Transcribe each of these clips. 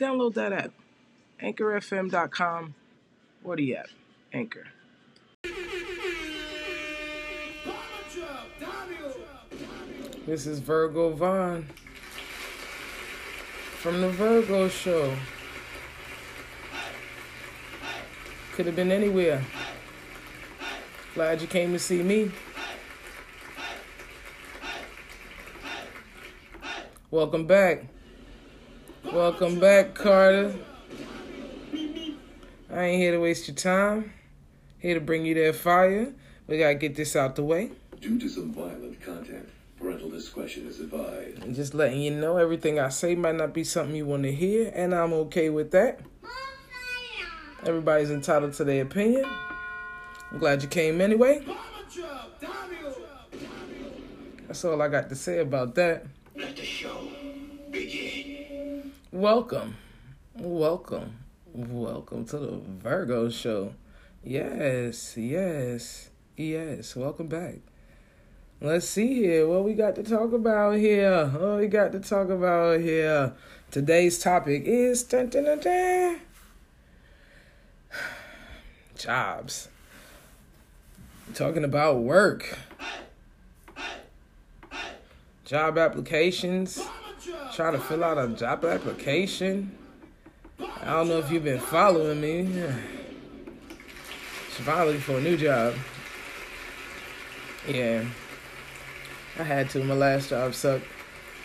Download that app. AnchorFM.com or the app. Anchor. This is Virgo Vaughn from the Virgo Show. Could have been anywhere. Glad you came to see me. Welcome back. Welcome back, Carter. I ain't here to waste your time. Here to bring you that fire. We gotta get this out the way. Due to some violent content, parental discretion is advised. And just letting you know everything I say might not be something you want to hear, and I'm okay with that. Everybody's entitled to their opinion. I'm glad you came anyway. That's all I got to say about that. Welcome, welcome, welcome to the Virgo Show. Yes, yes, yes. Welcome back. Let's see here what we got to talk about here. What we got to talk about here. Today's topic is dun, dun, dun, dun. jobs. talking about work, job applications. Trying to fill out a job application. I don't know if you've been following me. Finally for a new job. Yeah. I had to. My last job sucked.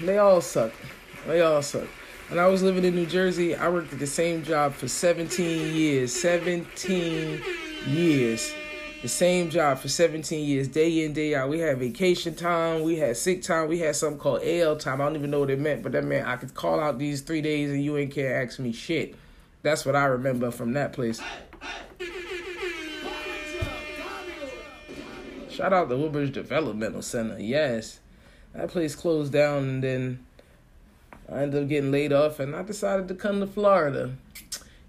They all suck. They all suck. When I was living in New Jersey, I worked at the same job for 17 years. 17 years. The same job for 17 years, day in, day out. We had vacation time, we had sick time, we had something called AL time. I don't even know what it meant, but that meant I could call out these three days and you ain't care ask me shit. That's what I remember from that place. Shout out the Woodbridge Developmental Center. Yes. That place closed down and then I ended up getting laid off and I decided to come to Florida.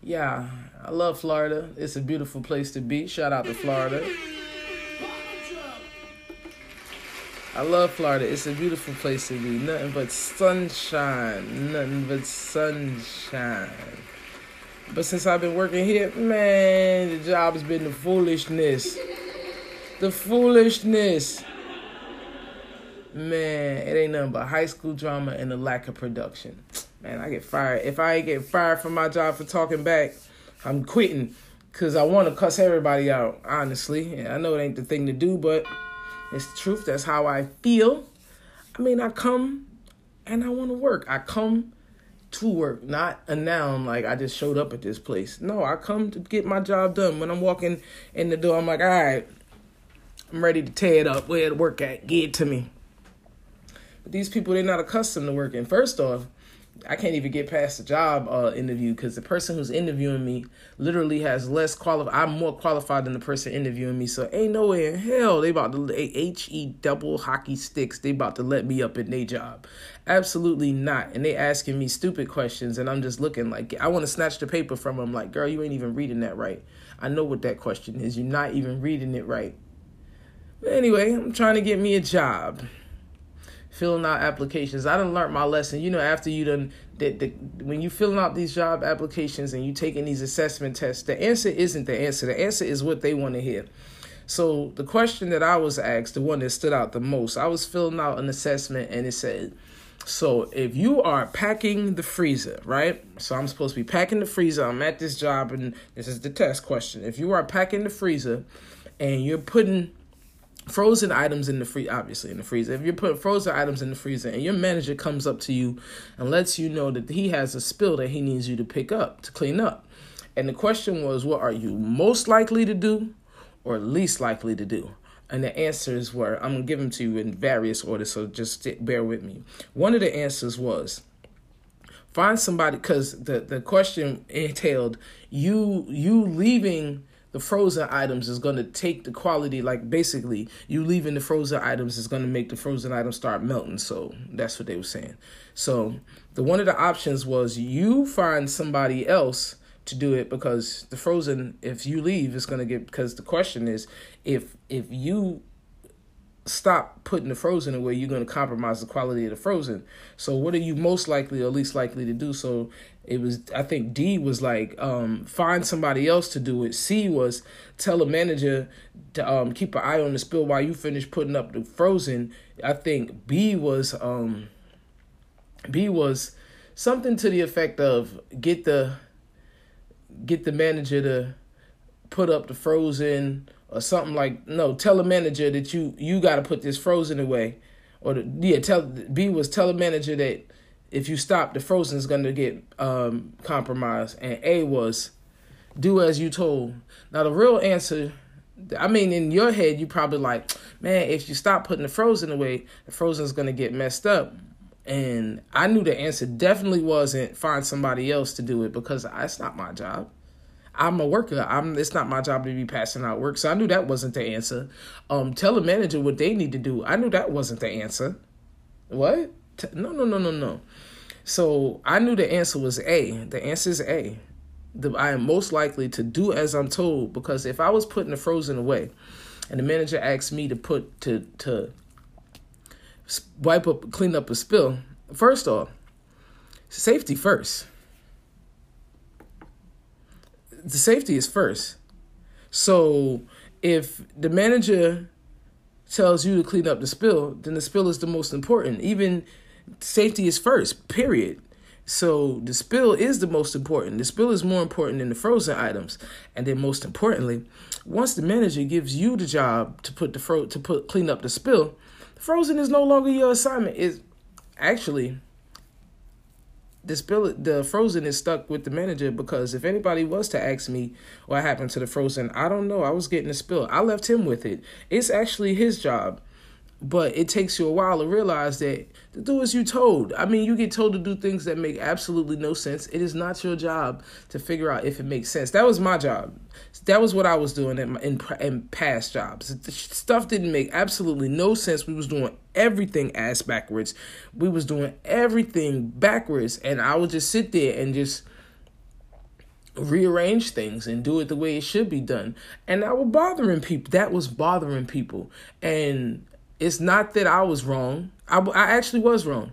Yeah, I love Florida. It's a beautiful place to be. Shout out to Florida. I love Florida. It's a beautiful place to be. Nothing but sunshine. Nothing but sunshine. But since I've been working here, man, the job has been the foolishness. The foolishness. Man, it ain't nothing but high school drama and the lack of production. Man, I get fired. If I get fired from my job for talking back, I'm quitting. Cause I want to cuss everybody out, honestly. I know it ain't the thing to do, but it's the truth. That's how I feel. I mean, I come and I want to work. I come to work, not a noun like I just showed up at this place. No, I come to get my job done. When I'm walking in the door, I'm like, all right, I'm ready to tear it up. Where to work at? Get to me. But these people, they're not accustomed to working. First off, I can't even get past the job uh, interview because the person who's interviewing me literally has less qualified. I'm more qualified than the person interviewing me. So ain't no way in hell they about to H E double hockey sticks. They about to let me up in their job. Absolutely not. And they asking me stupid questions, and I'm just looking like I want to snatch the paper from them. Like, girl, you ain't even reading that right. I know what that question is. You're not even reading it right. But anyway, I'm trying to get me a job filling out applications. I done learned my lesson. You know, after you done that, the, when you filling out these job applications and you taking these assessment tests, the answer isn't the answer. The answer is what they want to hear. So the question that I was asked, the one that stood out the most, I was filling out an assessment and it said, so if you are packing the freezer, right? So I'm supposed to be packing the freezer. I'm at this job and this is the test question. If you are packing the freezer and you're putting frozen items in the free obviously in the freezer. If you're putting frozen items in the freezer and your manager comes up to you and lets you know that he has a spill that he needs you to pick up to clean up. And the question was what are you most likely to do or least likely to do? And the answers were i'm to give them to you in various orders so just bear with me. One of the answers was find somebody because the the question entailed you you leaving the frozen items is going to take the quality like basically you leaving the frozen items is going to make the frozen items start melting so that's what they were saying. So the one of the options was you find somebody else to do it because the frozen if you leave it's going to get because the question is if if you stop putting the frozen away, you're going to compromise the quality of the frozen. So what are you most likely or least likely to do? So it was I think D was like um, find somebody else to do it. C was tell a manager to um, keep an eye on the spill while you finish putting up the frozen. I think B was um, B was something to the effect of get the get the manager to put up the frozen or something like no tell a manager that you you got to put this frozen away. Or the, yeah tell b was tell a manager that if you stop the frozen is going to get um, compromised. And a was do as you told. Now the real answer i mean in your head you probably like man if you stop putting the frozen away the frozen is going to get messed up. And i knew the answer definitely wasn't find somebody else to do it because that's not my job I'm a worker. I'm. It's not my job to be passing out work. So I knew that wasn't the answer. Um, tell a manager what they need to do. I knew that wasn't the answer. What? No, no, no, no, no. So I knew the answer was A. The answer is A. The, I am most likely to do as I'm told because if I was putting the frozen away, and the manager asked me to put to to wipe up, clean up a spill, first off, safety first the safety is first. So if the manager tells you to clean up the spill, then the spill is the most important. Even safety is first, period. So the spill is the most important. The spill is more important than the frozen items. And then most importantly, once the manager gives you the job to put the fro to put clean up the spill, frozen is no longer your assignment. Is actually this bill the frozen is stuck with the manager because if anybody was to ask me what happened to the frozen i don't know. I was getting a spill. I left him with it. It's actually his job but it takes you a while to realize that to do as you told. I mean, you get told to do things that make absolutely no sense. It is not your job to figure out if it makes sense. That was my job. That was what I was doing in, in, in past jobs. Stuff didn't make absolutely no sense. We was doing everything ass backwards. We was doing everything backwards, and I would just sit there and just rearrange things and do it the way it should be done. And that was bothering people. That was bothering people. And it's not that I was wrong. I, I actually was wrong.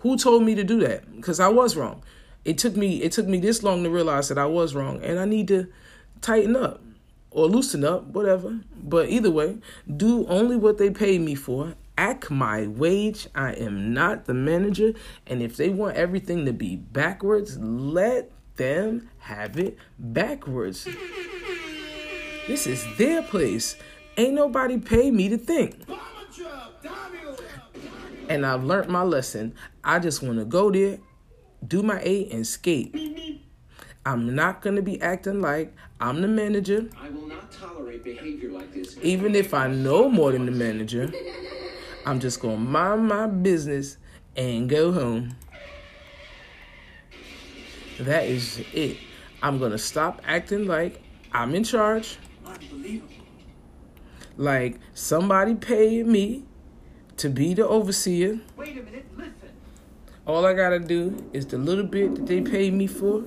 Who told me to do that? Because I was wrong. It took me it took me this long to realize that I was wrong, and I need to tighten up or loosen up, whatever. But either way, do only what they pay me for. Act my wage. I am not the manager, and if they want everything to be backwards, let them have it backwards. This is their place. Ain't nobody pay me to think and I've learned my lesson. I just want to go there, do my A, and skate. I'm not going to be acting like I'm the manager. I will not tolerate behavior like this. Even if I know more than the manager, I'm just going to mind my business and go home. That is it. I'm going to stop acting like I'm in charge. Unbelievable. Like somebody paid me to be the overseer. Wait a minute, listen. All I gotta do is the little bit that they pay me for,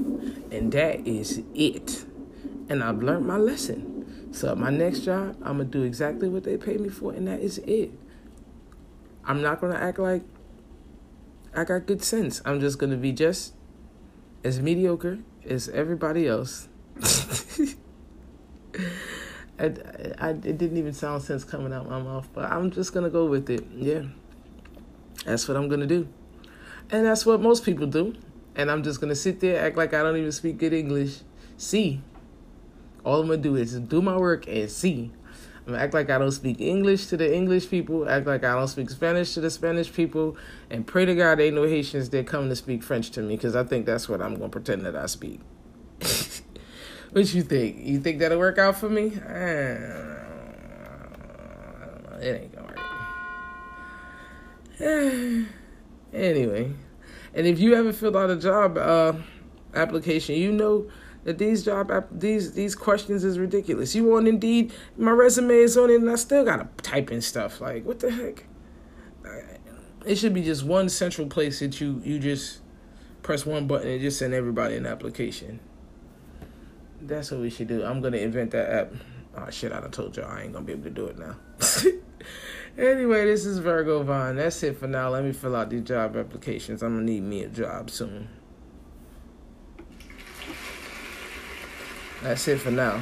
and that is it. And I've learned my lesson. So my next job, I'm gonna do exactly what they pay me for, and that is it. I'm not gonna act like I got good sense. I'm just gonna be just as mediocre as everybody else. I, I, it didn't even sound sense coming out my mouth, but I'm just gonna go with it. Yeah, that's what I'm gonna do, and that's what most people do. And I'm just gonna sit there, act like I don't even speak good English. See, all I'm gonna do is do my work and see. I'm gonna act like I don't speak English to the English people, act like I don't speak Spanish to the Spanish people, and pray to God ain't no Haitians that come to speak French to me, because I think that's what I'm gonna pretend that I speak. What you think? You think that'll work out for me? It ain't gonna work. anyway, And if you ever filled out a job uh, application, you know that these job app- these these questions is ridiculous. You on Indeed, my resume is on it, and I still gotta type in stuff. Like what the heck? It should be just one central place that you you just press one button and just send everybody an application. That's what we should do. I'm gonna invent that app. Oh shit! I done told y'all I ain't gonna be able to do it now. anyway, this is Virgo Vaughn. That's it for now. Let me fill out these job applications. I'm gonna need me a job soon. That's it for now.